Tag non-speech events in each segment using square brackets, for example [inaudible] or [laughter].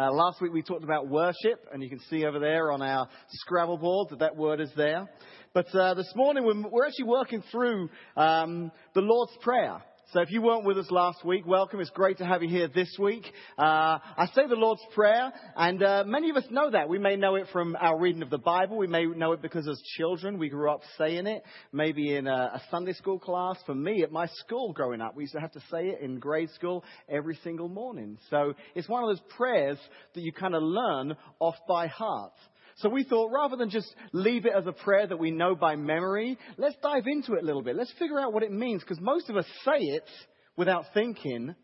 Uh, last week we talked about worship, and you can see over there on our Scrabble board that that word is there. But uh, this morning we're, we're, actually working through um, the Lord's Prayer. So if you weren't with us last week, welcome. It's great to have you here this week. Uh, I say the Lord's Prayer, and uh, many of us know that. We may know it from our reading of the Bible. We may know it because as children we grew up saying it. Maybe in a, a Sunday school class. For me, at my school growing up, we used to have to say it in grade school every single morning. So it's one of those prayers that you kind of learn off by heart. So we thought rather than just leave it as a prayer that we know by memory, let's dive into it a little bit. Let's figure out what it means because most of us say it without thinking.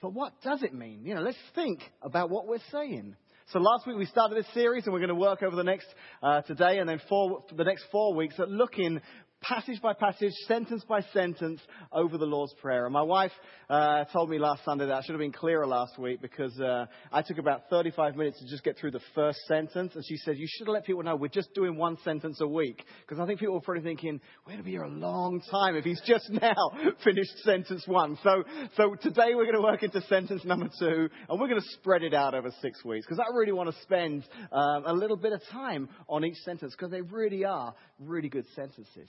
But what does it mean? You know, let's think about what we're saying. So last week we started this series and we're going to work over the next, uh, today and then four, the next four weeks at looking passage by passage, sentence by sentence over the Lord's Prayer. And my wife uh, told me last Sunday that I should have been clearer last week because uh, I took about 35 minutes to just get through the first sentence. And she said, You should have let people know we're just doing one sentence a week. Because I think people were probably thinking, We're going to be here a long time if he's just [laughs] now finished sentence one. So, so today we're going to work into sentence number two and we're going to spread it out over six weeks because I really want to spend um, a little bit of time on each sentence because they really are really good sentences.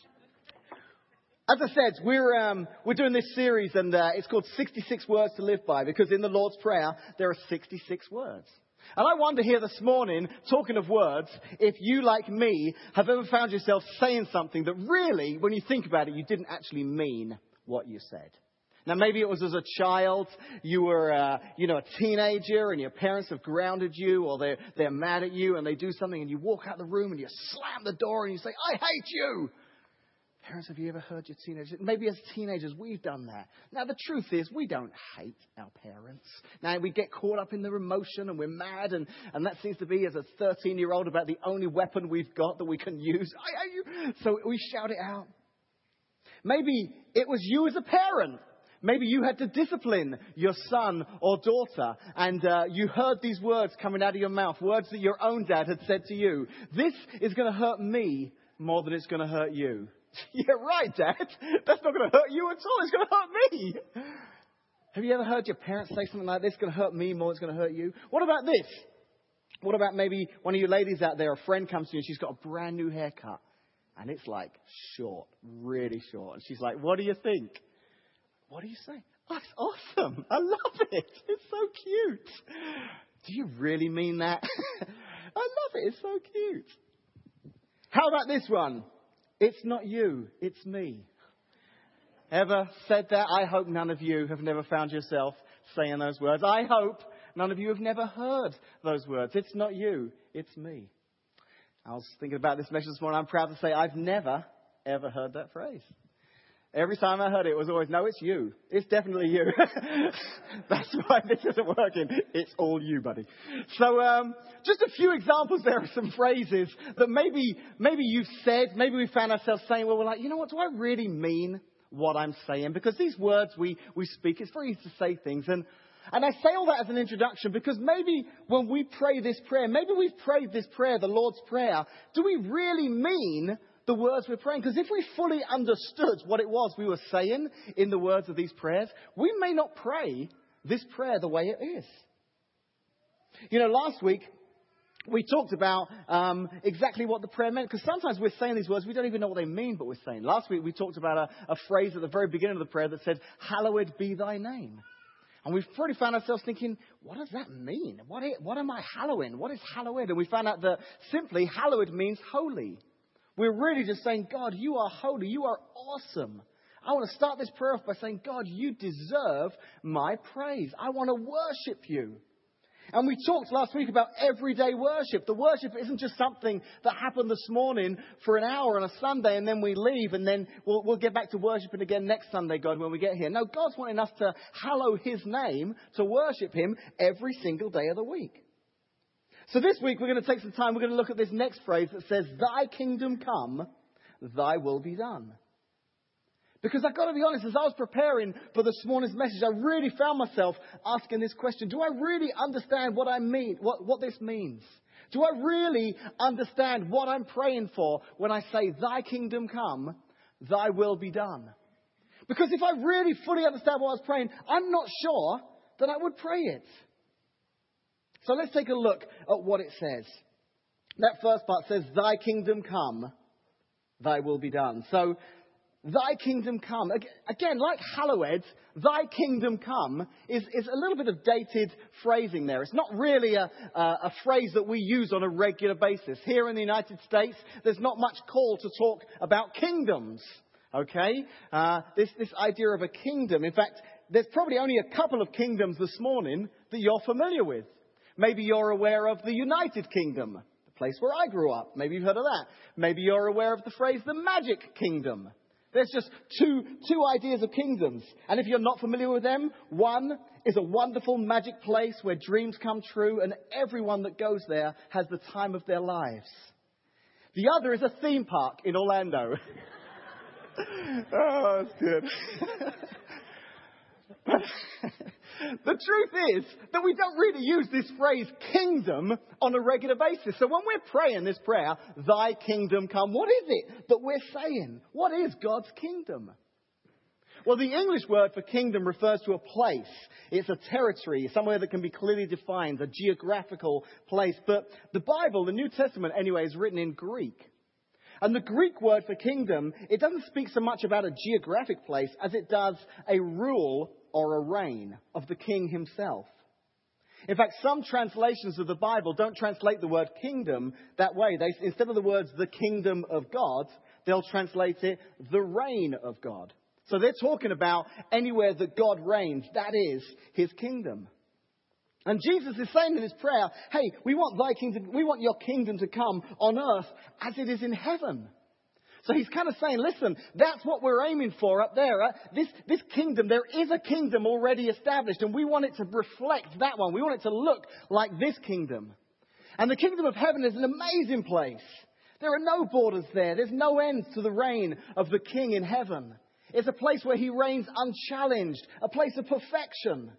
As I said, we're, um, we're doing this series and uh, it's called 66 Words to Live By because in the Lord's Prayer there are 66 words. And I wonder here this morning, talking of words, if you, like me, have ever found yourself saying something that really, when you think about it, you didn't actually mean what you said. Now, maybe it was as a child, you were, uh, you know, a teenager and your parents have grounded you or they're, they're mad at you and they do something and you walk out of the room and you slam the door and you say, I hate you. Parents, have you ever heard your teenagers? Maybe as teenagers, we've done that. Now, the truth is, we don't hate our parents. Now, we get caught up in their emotion and we're mad, and, and that seems to be, as a 13 year old, about the only weapon we've got that we can use. I you. So we shout it out. Maybe it was you as a parent. Maybe you had to discipline your son or daughter, and uh, you heard these words coming out of your mouth, words that your own dad had said to you. This is going to hurt me more than it's going to hurt you. [laughs] yeah, right, Dad. That's not going to hurt you at all. It's going to hurt me. Have you ever heard your parents say something like this? It's going to hurt me more. It's going to hurt you. What about this? What about maybe one of you ladies out there, a friend comes to you and she's got a brand new haircut and it's like short, really short. And she's like, what do you think? What do you say? Oh, it's awesome. I love it. It's so cute. Do you really mean that? [laughs] I love it. It's so cute. How about this one? It's not you, it's me. Ever said that? I hope none of you have never found yourself saying those words. I hope none of you have never heard those words. It's not you, it's me. I was thinking about this message this morning. I'm proud to say I've never, ever heard that phrase. Every time I heard it, it was always, no, it's you. It's definitely you. [laughs] That's why this isn't working. It's all you, buddy. So, um, just a few examples there of some phrases that maybe, maybe you've said, maybe we found ourselves saying, well, we're like, you know what, do I really mean what I'm saying? Because these words we, we speak, it's very easy to say things. And, and I say all that as an introduction because maybe when we pray this prayer, maybe we've prayed this prayer, the Lord's Prayer, do we really mean the words we're praying. Because if we fully understood what it was we were saying in the words of these prayers, we may not pray this prayer the way it is. You know, last week we talked about um, exactly what the prayer meant because sometimes we're saying these words, we don't even know what they mean, but we're saying. Last week we talked about a, a phrase at the very beginning of the prayer that said, Hallowed be thy name. And we've probably found ourselves thinking, what does that mean? What, is, what am I hallowing? What is hallowed? And we found out that simply hallowed means holy. We're really just saying, God, you are holy. You are awesome. I want to start this prayer off by saying, God, you deserve my praise. I want to worship you. And we talked last week about everyday worship. The worship isn't just something that happened this morning for an hour on a Sunday and then we leave and then we'll, we'll get back to worshiping again next Sunday, God, when we get here. No, God's wanting us to hallow His name, to worship Him every single day of the week. So this week we're going to take some time. We're going to look at this next phrase that says, Thy kingdom come, thy will be done. Because I've got to be honest, as I was preparing for this morning's message, I really found myself asking this question. Do I really understand what I mean, what, what this means? Do I really understand what I'm praying for when I say, Thy kingdom come, thy will be done? Because if I really fully understand what I was praying, I'm not sure that I would pray it. So let's take a look at what it says. That first part says, Thy kingdom come, thy will be done. So, thy kingdom come. Again, like hallowed, thy kingdom come is, is a little bit of dated phrasing there. It's not really a, a, a phrase that we use on a regular basis. Here in the United States, there's not much call to talk about kingdoms. Okay? Uh, this, this idea of a kingdom. In fact, there's probably only a couple of kingdoms this morning that you're familiar with. Maybe you're aware of the United Kingdom, the place where I grew up. Maybe you've heard of that. Maybe you're aware of the phrase the Magic Kingdom. There's just two, two ideas of kingdoms. And if you're not familiar with them, one is a wonderful magic place where dreams come true and everyone that goes there has the time of their lives. The other is a theme park in Orlando. [laughs] oh, that's good. [laughs] the truth is that we don't really use this phrase kingdom on a regular basis. So when we're praying this prayer, thy kingdom come, what is it that we're saying? What is God's kingdom? Well, the English word for kingdom refers to a place. It's a territory, somewhere that can be clearly defined, a geographical place. But the Bible, the New Testament anyway, is written in Greek. And the Greek word for kingdom, it doesn't speak so much about a geographic place as it does a rule or a reign of the king himself. In fact, some translations of the Bible don't translate the word kingdom that way. They, instead of the words the kingdom of God, they'll translate it the reign of God. So they're talking about anywhere that God reigns, that is his kingdom. And Jesus is saying in his prayer, hey, we want thy kingdom, we want your kingdom to come on earth as it is in heaven. So he's kind of saying, listen, that's what we're aiming for up there. This, this kingdom, there is a kingdom already established, and we want it to reflect that one. We want it to look like this kingdom. And the kingdom of heaven is an amazing place. There are no borders there. There's no end to the reign of the king in heaven. It's a place where he reigns unchallenged, a place of perfection.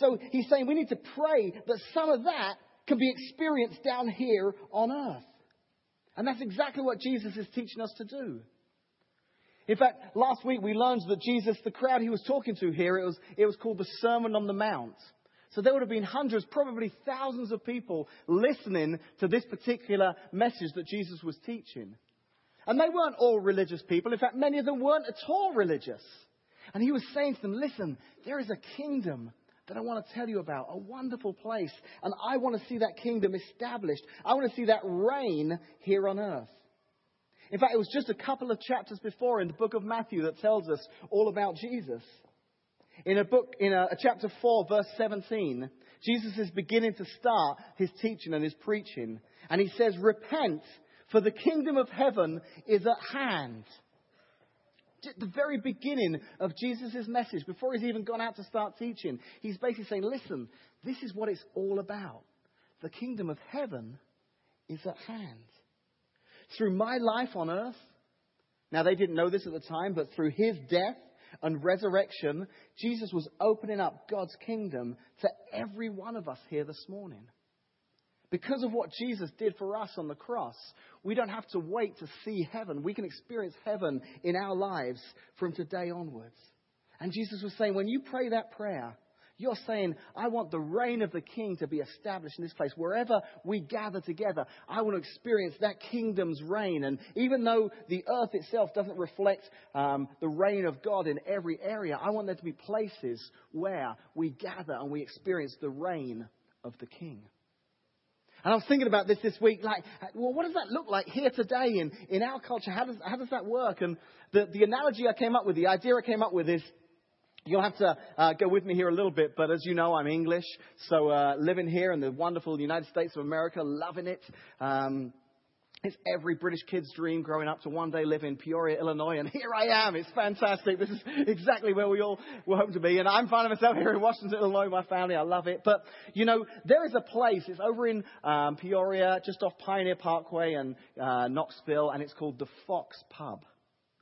So he's saying we need to pray that some of that can be experienced down here on earth. And that's exactly what Jesus is teaching us to do. In fact, last week we learned that Jesus, the crowd he was talking to here, it was, it was called the Sermon on the Mount. So there would have been hundreds, probably thousands of people listening to this particular message that Jesus was teaching. And they weren't all religious people. In fact, many of them weren't at all religious. And he was saying to them, listen, there is a kingdom that I want to tell you about. A wonderful place. And I want to see that kingdom established. I want to see that reign here on earth. In fact, it was just a couple of chapters before in the book of Matthew that tells us all about Jesus. In a book, in a, a chapter 4, verse 17, Jesus is beginning to start his teaching and his preaching. And he says, Repent, for the kingdom of heaven is at hand the very beginning of Jesus' message, before he's even gone out to start teaching, he's basically saying, listen, this is what it's all about. The kingdom of heaven is at hand. Through my life on earth, now they didn't know this at the time, but through his death and resurrection, Jesus was opening up God's kingdom to every one of us here this morning. Because of what Jesus did for us on the cross, we don't have to wait to see heaven. We can experience heaven in our lives from today onwards. And Jesus was saying, when you pray that prayer, you're saying, I want the reign of the king to be established in this place. Wherever we gather together, I want to experience that kingdom's reign. And even though the earth itself doesn't reflect um, the reign of God in every area, I want there to be places where we gather and we experience the reign of the king. And I was thinking about this this week, like, well, what does that look like here today in, in our culture? How does, how does that work? And the, the analogy I came up with, the idea I came up with is, You'll have to uh, go with me here a little bit, but as you know, I'm English, so uh, living here in the wonderful United States of America, loving it. Um, it's every British kid's dream growing up to one day live in Peoria, Illinois, and [laughs] here I am. It's fantastic. This is exactly where we all were hoping to be. And I'm finding myself here in Washington, Illinois, my family. I love it. But, you know, there is a place. It's over in um, Peoria, just off Pioneer Parkway and uh, Knoxville, and it's called the Fox Pub.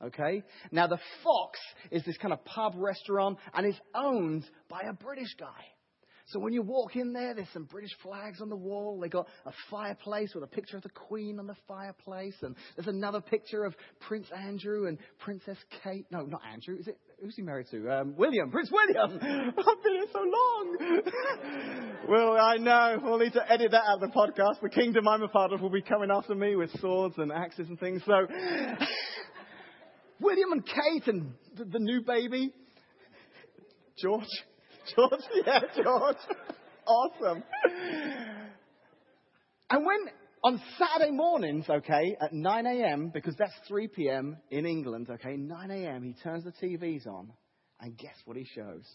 Okay? Now, the Fox is this kind of pub restaurant, and it's owned by a British guy. So when you walk in there, there's some British flags on the wall. They got a fireplace with a picture of the Queen on the fireplace, and there's another picture of Prince Andrew and Princess Kate. No, not Andrew. Is it who's he married to? Um, William, Prince William. [laughs] I've been here so long. [laughs] well, I know. We'll need to edit that out of the podcast. The kingdom I'm a part of will be coming after me with swords and axes and things. So, [laughs] William and Kate and the, the new baby. George. George? [laughs] Yeah, George. awesome. And when on Saturday mornings, okay, at 9 a.m., because that's 3 p.m. in England, okay, 9 a.m., he turns the TVs on, and guess what he shows?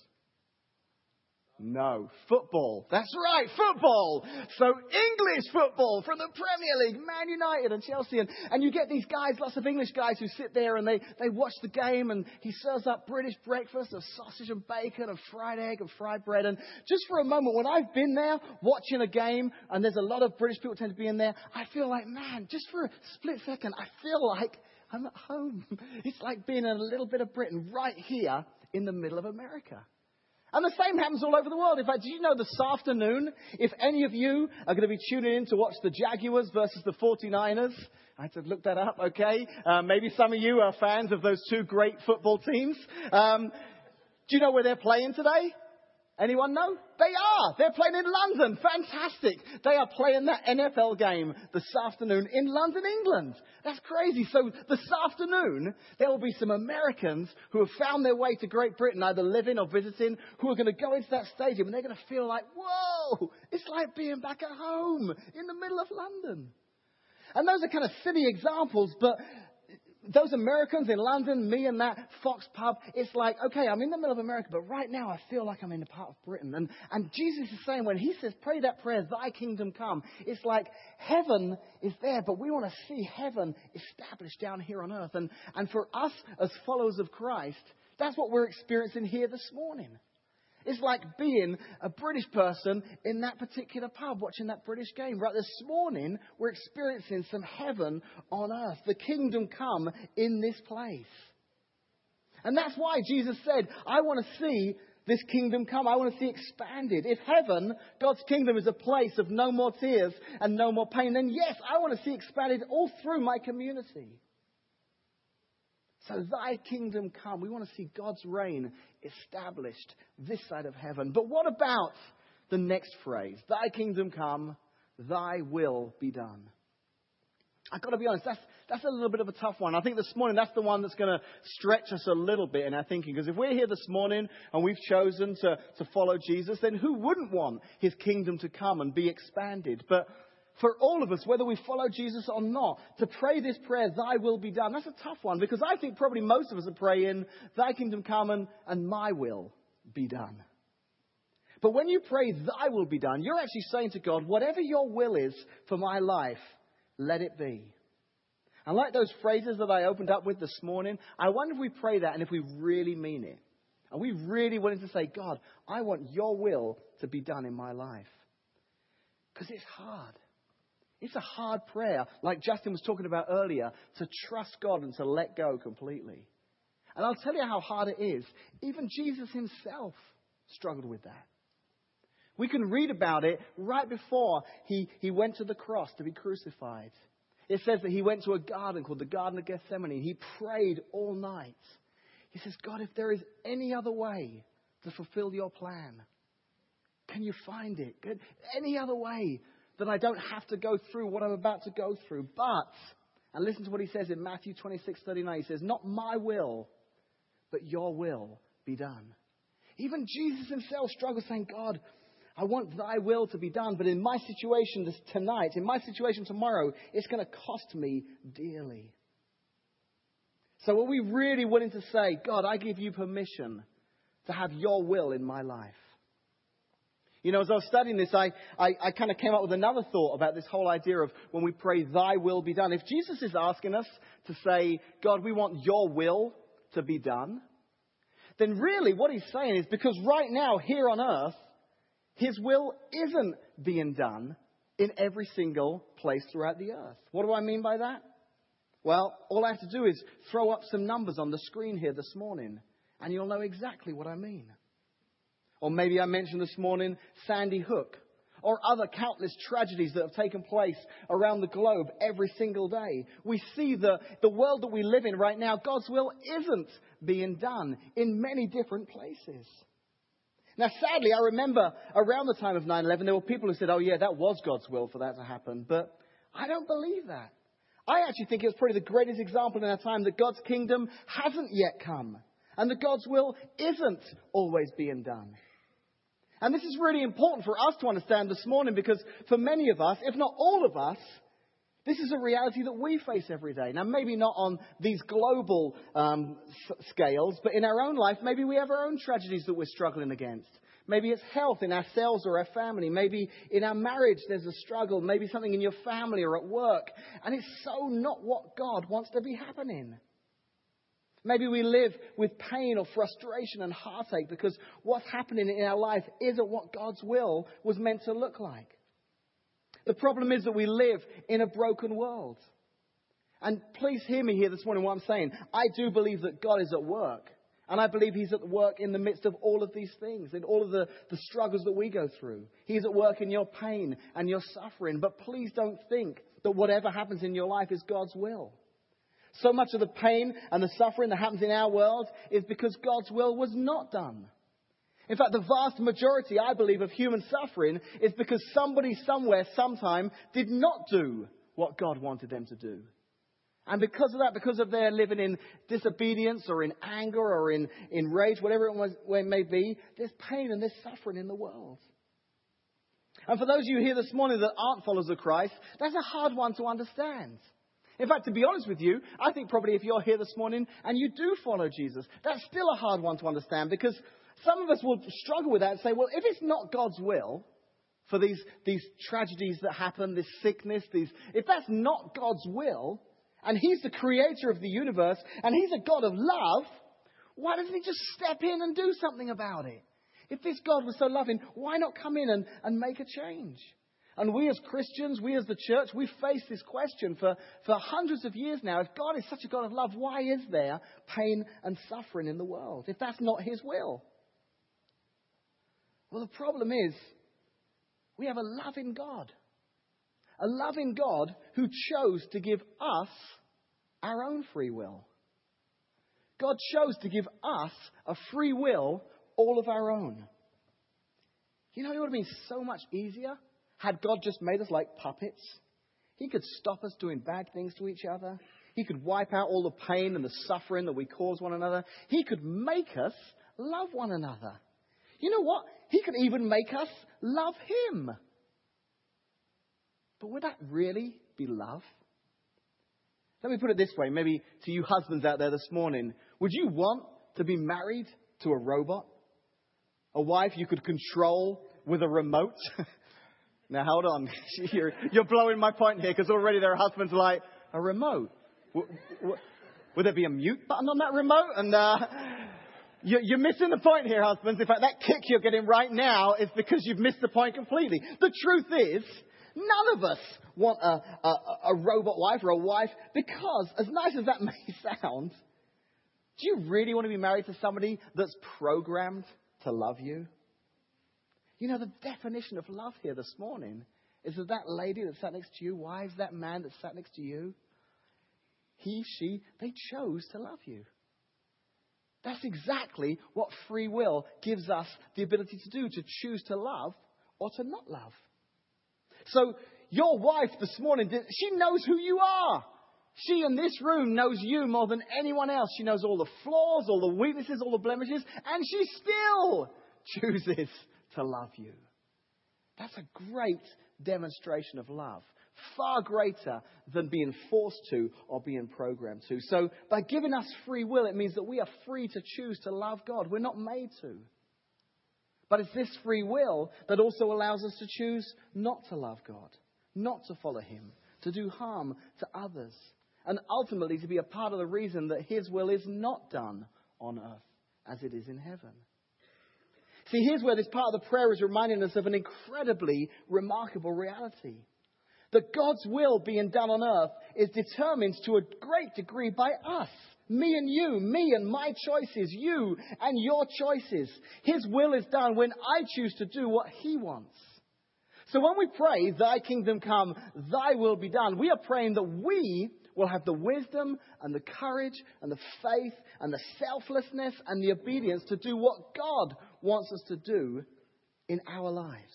No, football. That's right, football. So English football from the Premier League, Man United and Chelsea. And, and you get these guys, lots of English guys who sit there and they, they watch the game and he serves up British breakfast of sausage and bacon and fried egg and fried bread. And just for a moment, when I've been there watching a game and there's a lot of British people tend to be in there, I feel like, man, just for a split second, I feel like I'm at home. [laughs] It's like being in a little bit of Britain right here in the middle of America. And the same happens all over the world. In fact, did you know this afternoon, if any of you are going to be tuning in to watch the Jaguars versus the 49ers, I had to look that up, okay? Uh, maybe some of you are fans of those two great football teams. Um, do you know where they're playing today? Anyone know? They are. They're playing in London. Fantastic. They are playing that NFL game this afternoon in London, England. That's crazy. So this afternoon, there will be some Americans who have found their way to Great Britain, either living or visiting, who are going to go into that stadium and they're going to feel like, whoa, it's like being back at home in the middle of London. And those are kind of silly examples, but those Americans in London, me and that Fox pub, it's like, okay, I'm in the middle of America, but right now I feel like I'm in a part of Britain. And, and Jesus is saying when he says, pray that prayer, thy kingdom come, it's like heaven is there, but we want to see heaven established down here on earth. And, and for us as followers of Christ, that's what we're experiencing here this morning. It's like being a British person in that particular pub watching that British game. Right this morning, we're experiencing some heaven on earth, the kingdom come in this place. And that's why Jesus said, I want to see this kingdom come. I want to see expanded. If heaven, God's kingdom, is a place of no more tears and no more pain, then yes, I want to see expanded all through my community. So thy kingdom come. We want to see God's reign established this side of heaven. But what about the next phrase? Thy kingdom come, thy will be done. I've got to be honest, that's, that's a little bit of a tough one. I think this morning that's the one that's going to stretch us a little bit in our thinking. Because if we're here this morning and we've chosen to, to follow Jesus, then who wouldn't want his kingdom to come and be expanded? But for all of us, whether we follow Jesus or not, to pray this prayer, Thy will be done. That's a tough one because I think probably most of us are praying, Thy kingdom come and, and my will be done. But when you pray, Thy will be done, you're actually saying to God, whatever your will is for my life, let it be. And like those phrases that I opened up with this morning, I wonder if we pray that and if we really mean it. Are we really willing to say, God, I want your will to be done in my life? Because it's hard. It's a hard prayer, like Justin was talking about earlier, to trust God and to let go completely. And I'll tell you how hard it is. Even Jesus himself struggled with that. We can read about it right before he, he went to the cross to be crucified. It says that he went to a garden called the Garden of Gethsemane. He prayed all night. He says, God, if there is any other way to fulfill your plan, can you find it? Any other way that I don't have to go through what I'm about to go through. But, and listen to what he says in Matthew 26 39. He says, Not my will, but your will be done. Even Jesus himself struggles saying, God, I want thy will to be done, but in my situation this tonight, in my situation tomorrow, it's going to cost me dearly. So are we really willing to say, God, I give you permission to have your will in my life? You know, as I was studying this, I, I, I kind of came up with another thought about this whole idea of when we pray, Thy will be done. If Jesus is asking us to say, God, we want your will to be done, then really what he's saying is because right now, here on earth, his will isn't being done in every single place throughout the earth. What do I mean by that? Well, all I have to do is throw up some numbers on the screen here this morning, and you'll know exactly what I mean. Or maybe I mentioned this morning Sandy Hook. or other countless tragedies that have taken place around the globe every single day. We see the, the world that we live in right now, God's will isn't being done in many different places. Now, sadly, I remember around the time of 9 11, there were people who said, oh, yeah, that was God's will for that to happen. But I don't believe that. I actually think it's probably the greatest example in our time that God's kingdom hasn't yet come and that God's will isn't always being done. And this is really important for us to understand this morning because for many of us, if not all of us, this is a reality that we face every day. Now, maybe not on these global um, scales, but in our own life, maybe we have our own tragedies that we're struggling against. Maybe it's health in ourselves or our family. Maybe in our marriage there's a struggle. Maybe something in your family or at work. And it's so not what God wants to be happening. Maybe we live with pain or frustration and heartache because what's happening in our life isn't what God's will was meant to look like. The problem is that we live in a broken world. And please hear me here this morning what I'm saying. I do believe that God is at work. And I believe He's at work in the midst of all of these things, in all of the, the struggles that we go through. He's at work in your pain and your suffering. But please don't think that whatever happens in your life is God's will. So much of the pain and the suffering that happens in our world is because God's will was not done. In fact, the vast majority, I believe, of human suffering is because somebody somewhere, sometime, did not do what God wanted them to do. And because of that, because of their living in disobedience or in anger or in, in rage, whatever it, was, it may be, there's pain and there's suffering in the world. And for those of you here this morning that aren't followers of Christ, that's a hard one to understand. In fact, to be honest with you, I think probably if you're here this morning and you do follow Jesus, that's still a hard one to understand because some of us will struggle with that and say, well, if it's not God's will for these, these tragedies that happen, this sickness, these, if that's not God's will, and He's the creator of the universe, and He's a God of love, why doesn't He just step in and do something about it? If this God was so loving, why not come in and, and make a change? And we as Christians, we as the church, we've faced this question for, for hundreds of years now. If God is such a God of love, why is there pain and suffering in the world if that's not His will? Well, the problem is we have a loving God. A loving God who chose to give us our own free will. God chose to give us a free will all of our own. You know, it would have been so much easier had God just made us like puppets, He could stop us doing bad things to each other. He could wipe out all the pain and the suffering that we cause one another. He could make us love one another. You know what? He could even make us love Him. But would that really be love? Let me put it this way, maybe to you husbands out there this morning. Would you want to be married to a robot? A wife you could control with a remote? [laughs] Now hold on. [laughs] You're, you're blowing my point here because already there are husbands like, a remote. would there be a mute button on that remote? And uh, you're, you're missing the point here, husbands. In fact, that kick you're getting right now is because you've missed the point completely. The truth is, none of us want a, a, a robot wife or a wife because, as nice as that [laughs] may sound, do you really want to be married to somebody that's programmed to love you? You know, the definition of love here this morning is that that lady that sat next to you, wives, that man that sat next to you, he, she, they chose to love you. That's exactly what free will gives us the ability to do, to choose to love or to not love. So, your wife this morning, she knows who you are. She in this room knows you more than anyone else. She knows all the flaws, all the weaknesses, all the blemishes, and she still [laughs] chooses to love you. That's a great demonstration of love. Far greater than being forced to or being programmed to. So, by giving us free will, it means that we are free to choose to love God. We're not made to. But it's this free will that also allows us to choose not to love God, not to follow Him, to do harm to others, and ultimately to be a part of the reason that His will is not done on earth as it is in heaven. See, here's where this part of the prayer is reminding us of an incredibly remarkable reality. That God's will being done on earth is determined to a great degree by us. Me and you, me and my choices, you and your choices. His will is done when I choose to do what He wants. So when we pray, Thy kingdom come, Thy will be done, we are praying that we will have the wisdom and the courage and the faith and the selflessness and the obedience to do what God wants us to do in our lives.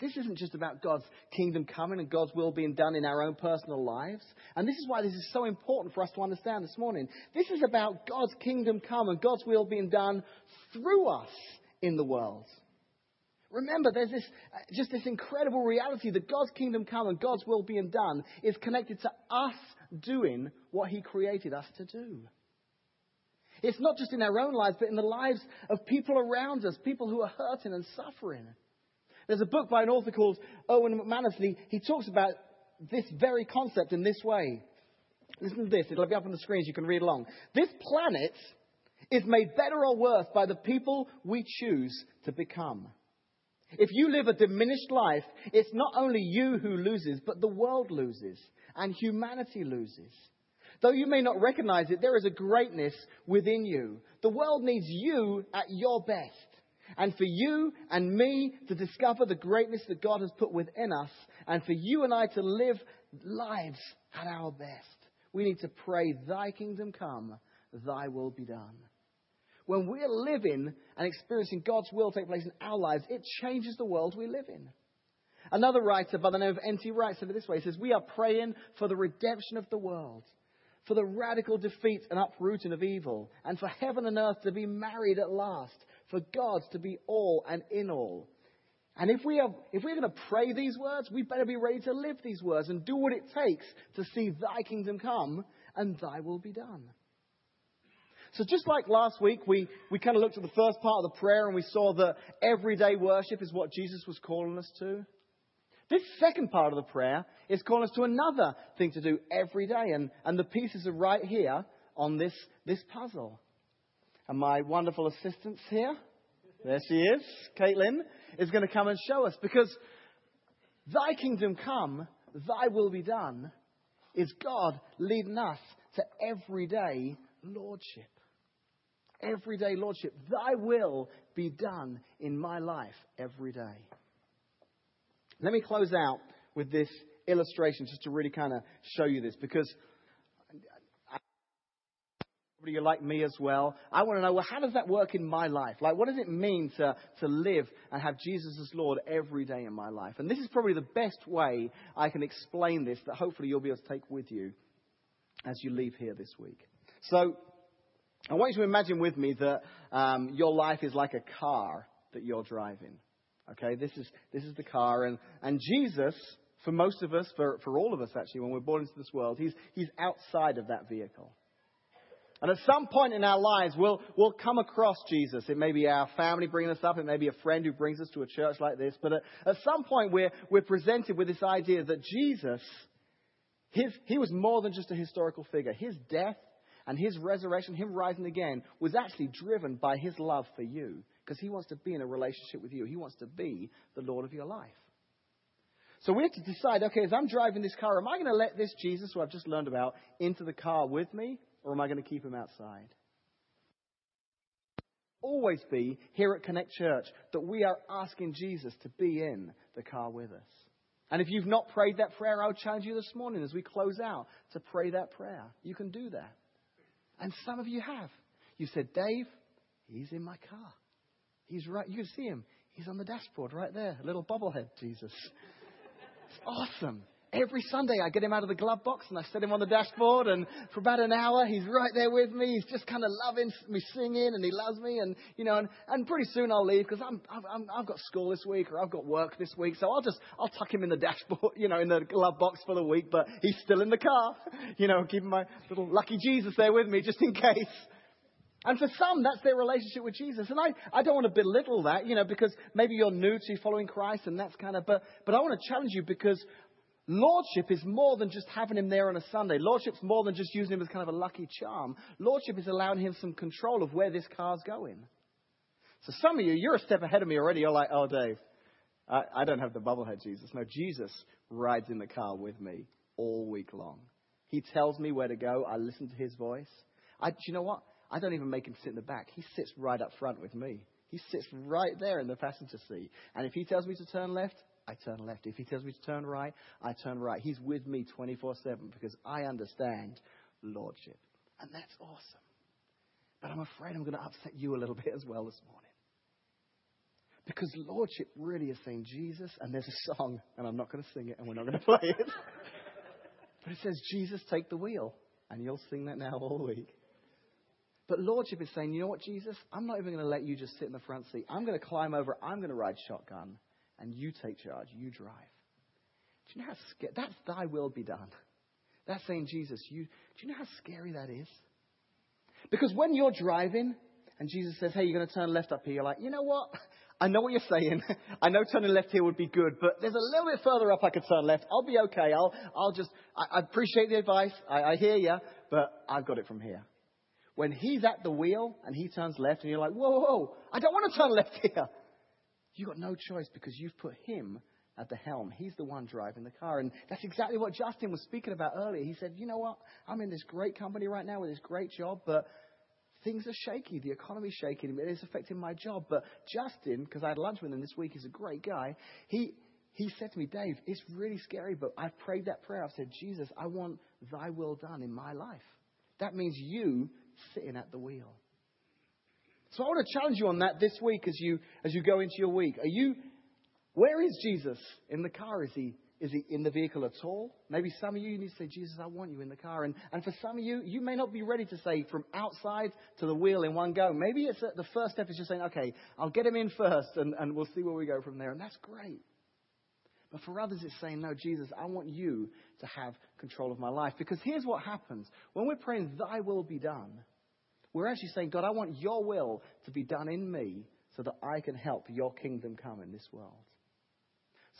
This isn't just about God's kingdom coming and God's will being done in our own personal lives. And this is why this is so important for us to understand this morning. This is about God's kingdom come and God's will being done through us in the world. Remember, there's this, uh, just this incredible reality that God's kingdom come and God's will being done is connected to us doing what He created us to do. It's not just in our own lives, but in the lives of people around us, people who are hurting and suffering. There's a book by an author called Erwin McManus. He, he talks about this very concept in this way. Listen to this. It'll be up on the screens. You can read along. This planet is made better or worse by the people we choose to become. If you live a diminished life, it's not only you who loses, but the world loses and humanity loses. Though you may not recognize it, there is a greatness within you. The world needs you at your best. And for you and me to discover the greatness that God has put within us, and for you and I to live lives at our best, we need to pray, Thy kingdom come, Thy will be done. When we're living and experiencing God's will take place in our lives, it changes the world we live in. Another writer by the name of N.T. Wright said it this way. He says, We are praying for the redemption of the world, for the radical defeat and uprooting of evil, and for heaven and earth to be married at last, for God to be all and in all. And if, we are, if we're going to pray these words, we better be ready to live these words and do what it takes to see thy kingdom come and thy will be done. So just like last week, we, we kind of looked at the first part of the prayer and we saw that everyday worship is what Jesus was calling us to. This second part of the prayer is calling us to another thing to do every day. And, and the pieces are right here on this, this puzzle. And my wonderful assistants here, there she is, Caitlin, is going to come and show us because thy kingdom come, thy will be done, is God leading us to everyday lordship everyday lordship. Thy will be done in my life every day. Let me close out with this illustration just to really kind of show you this because you're like me as well. I want to know, well, how does that work in my life? Like, what does it mean to, to live and have Jesus as Lord every day in my life? And this is probably the best way I can explain this that hopefully you'll be able to take with you as you leave here this week. So, I want you to imagine with me that um, your life is like a car that you're driving. Okay, this is, this is the car. And, and Jesus, for most of us, for, for all of us actually, when we're born into this world, he's, he's outside of that vehicle. And at some point in our lives, we'll, we'll come across Jesus. It may be our family bringing us up. It may be a friend who brings us to a church like this. But at, at some point, we're, we're presented with this idea that Jesus, his, he was more than just a historical figure. His death and his resurrection, him rising again, was actually driven by his love for you because he wants to be in a relationship with you. He wants to be the Lord of your life. So we have to decide okay, as I'm driving this car, am I going to let this Jesus, who I've just learned about, into the car with me, or am I going to keep him outside? Always be here at Connect Church that we are asking Jesus to be in the car with us. And if you've not prayed that prayer, I would challenge you this morning as we close out to pray that prayer. You can do that. And some of you have. You said, Dave, he's in my car. He's right. You can see him. He's on the dashboard right there. A little bobblehead, Jesus. It's awesome. Every Sunday I get him out of the glove box and I set him on the dashboard and for about an hour he's right there with me. He's just kind of loving me singing and he loves me and, you know, and, and pretty soon I'll leave because I'm, I'm, I've got school this week or I've got work this week. So I'll just, I'll tuck him in the dashboard, [laughs] you know, in the glove box for the week, but he's still in the car, [laughs] you know, keeping my little lucky Jesus there with me just in case. And for some, that's their relationship with Jesus. And I, I don't want to belittle that, you know, because maybe you're new to following Christ and that's kind of, but, but I want to challenge you because Lordship is more than just having him there on a Sunday. Lordship's more than just using him as kind of a lucky charm. Lordship is allowing him some control of where this car's going. So some of you, you're a step ahead of me already. You're like, oh, Dave, I, I don't have the bubblehead Jesus. No, Jesus rides in the car with me all week long. He tells me where to go. I listen to his voice. I, do you know what? I don't even make him sit in the back. He sits right up front with me. He sits right there in the passenger seat. And if he tells me to turn left, I turn left. If he tells me to turn right, I turn right. He's with me 24 7 because I understand lordship. And that's awesome. But I'm afraid I'm going to upset you a little [laughs] bit as well this morning. Because lordship really is saying Jesus, and there's a song, and I'm not going to sing it, and we're not going to [laughs] play it. but it says, Jesus, take the wheel. And you'll sing that now all week. But lordship is saying, you know what, Jesus? I'm not even going to let you just sit in the front seat. I'm going to climb over. I'm going to ride shotgun, and you take charge. You drive. Do you know how scary? That's thy will be done. That's saying, Jesus, you, do you know how scary that is? Because when you're driving and Jesus says, hey, you're going to turn left up here, you're like, you know what? I know what you're saying. [laughs] I know turning left here would be good, but there's a little bit further up I could turn left. I'll be okay. I'll, I'll just, I, I appreciate the advice. I, I hear you, but I've got it from here. When he's at the wheel and he turns left and you're like, whoa, whoa, I don't want to turn left [laughs] here. You've got no choice because you've put him at the helm. He's the one driving the car. And that's exactly what Justin was speaking about earlier. He said, you know what? I'm in this great company right now with this great job, but things are shaky. The economy's shaking. It is affecting my job. But Justin, because I had lunch with him this week, he's a great guy. He, he said to me, Dave, it's really scary, but I've prayed that prayer. I've said, Jesus, I want thy will done in my life. That means you sitting at the wheel. So I want to challenge you on that this week as you, as you go into your week. Are you, where is Jesus in the car? Is he is he in the vehicle at all? Maybe some of you, need to say, Jesus, I want you in the car. And, and for some of you, you may not be ready to say from outside to the wheel in one go. Maybe it's the first step is just saying, okay, I'll get him in first and, and we'll see where we go from there. And that's great. But for others, it's saying, no, Jesus, I want you to have control of my life. Because here's what happens. When we're praying, thy will be done, we're actually saying, God, I want your will to be done in me so that I can help your kingdom come in this world.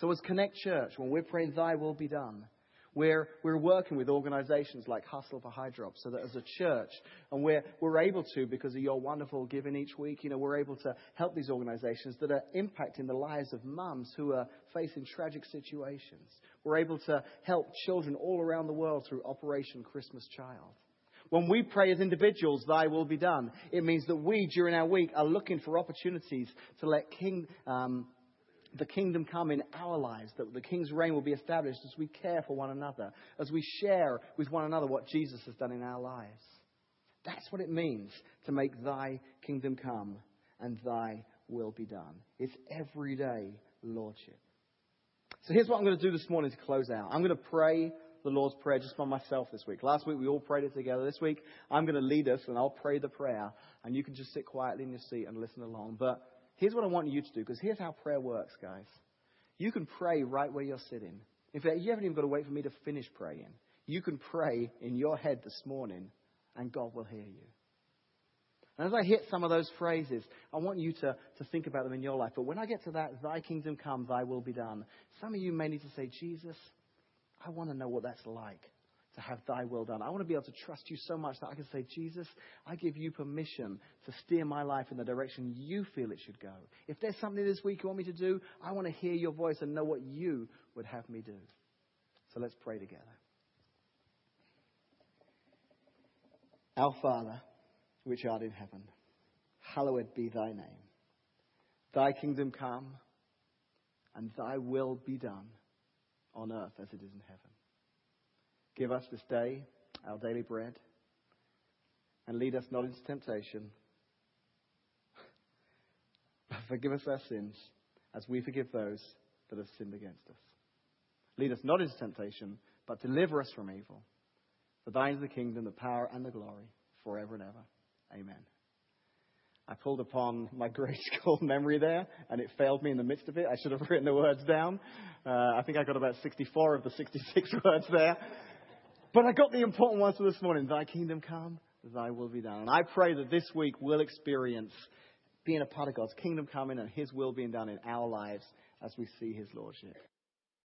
So, as Connect Church, when we're praying, Thy will be done, we're, we're working with organizations like Hustle for Hydrop so that as a church, and we're, we're able to, because of your wonderful giving each week, you know, we're able to help these organizations that are impacting the lives of mums who are facing tragic situations. We're able to help children all around the world through Operation Christmas Child. When we pray as individuals, thy will be done, it means that we, during our week, are looking for opportunities to let King, um, the kingdom come in our lives, that the king's reign will be established as we care for one another, as we share with one another what Jesus has done in our lives. That's what it means to make thy kingdom come and thy will be done. It's everyday lordship. So here's what I'm going to do this morning to close out. I'm going to pray the Lord's Prayer just by myself this week. Last week we all prayed it together. This week I'm going to lead us and I'll pray the prayer and you can just sit quietly in your seat and listen along. But Here's what I want you to do, because here's how prayer works, guys. You can pray right where you're sitting. In fact, you haven't even got to wait for me to finish praying. You can pray in your head this morning, and God will hear you. And as I hit some of those phrases, I want you to, to think about them in your life. But when I get to that, thy kingdom come, thy will be done, some of you may need to say, Jesus, I want to know what that's like to have thy will done. I want to be able to trust you so much that I can say, Jesus, I give you permission to steer my life in the direction you feel it should go. If there's something this week you want me to do, I want to hear your voice and know what you would have me do. So let's pray together. Our Father, which art in heaven, hallowed be thy name. Thy kingdom come, and thy will be done on earth as it is in heaven. Give us this day our daily bread, and lead us not into temptation, but forgive us our sins as we forgive those that have sinned against us. Lead us not into temptation, but deliver us from evil. For thine is the kingdom, the power, and the glory, forever and ever. Amen. I pulled upon my [laughs] grade school memory there, and it failed me in the midst of it. I should have written the words down. Uh, I think I got about 64 of the 66 [laughs] words there. But I got the important ones for this morning. Thy kingdom come, thy will be done. And I pray that this week we'll experience being a part of God's kingdom coming and his will being done in our lives as we see his lordship.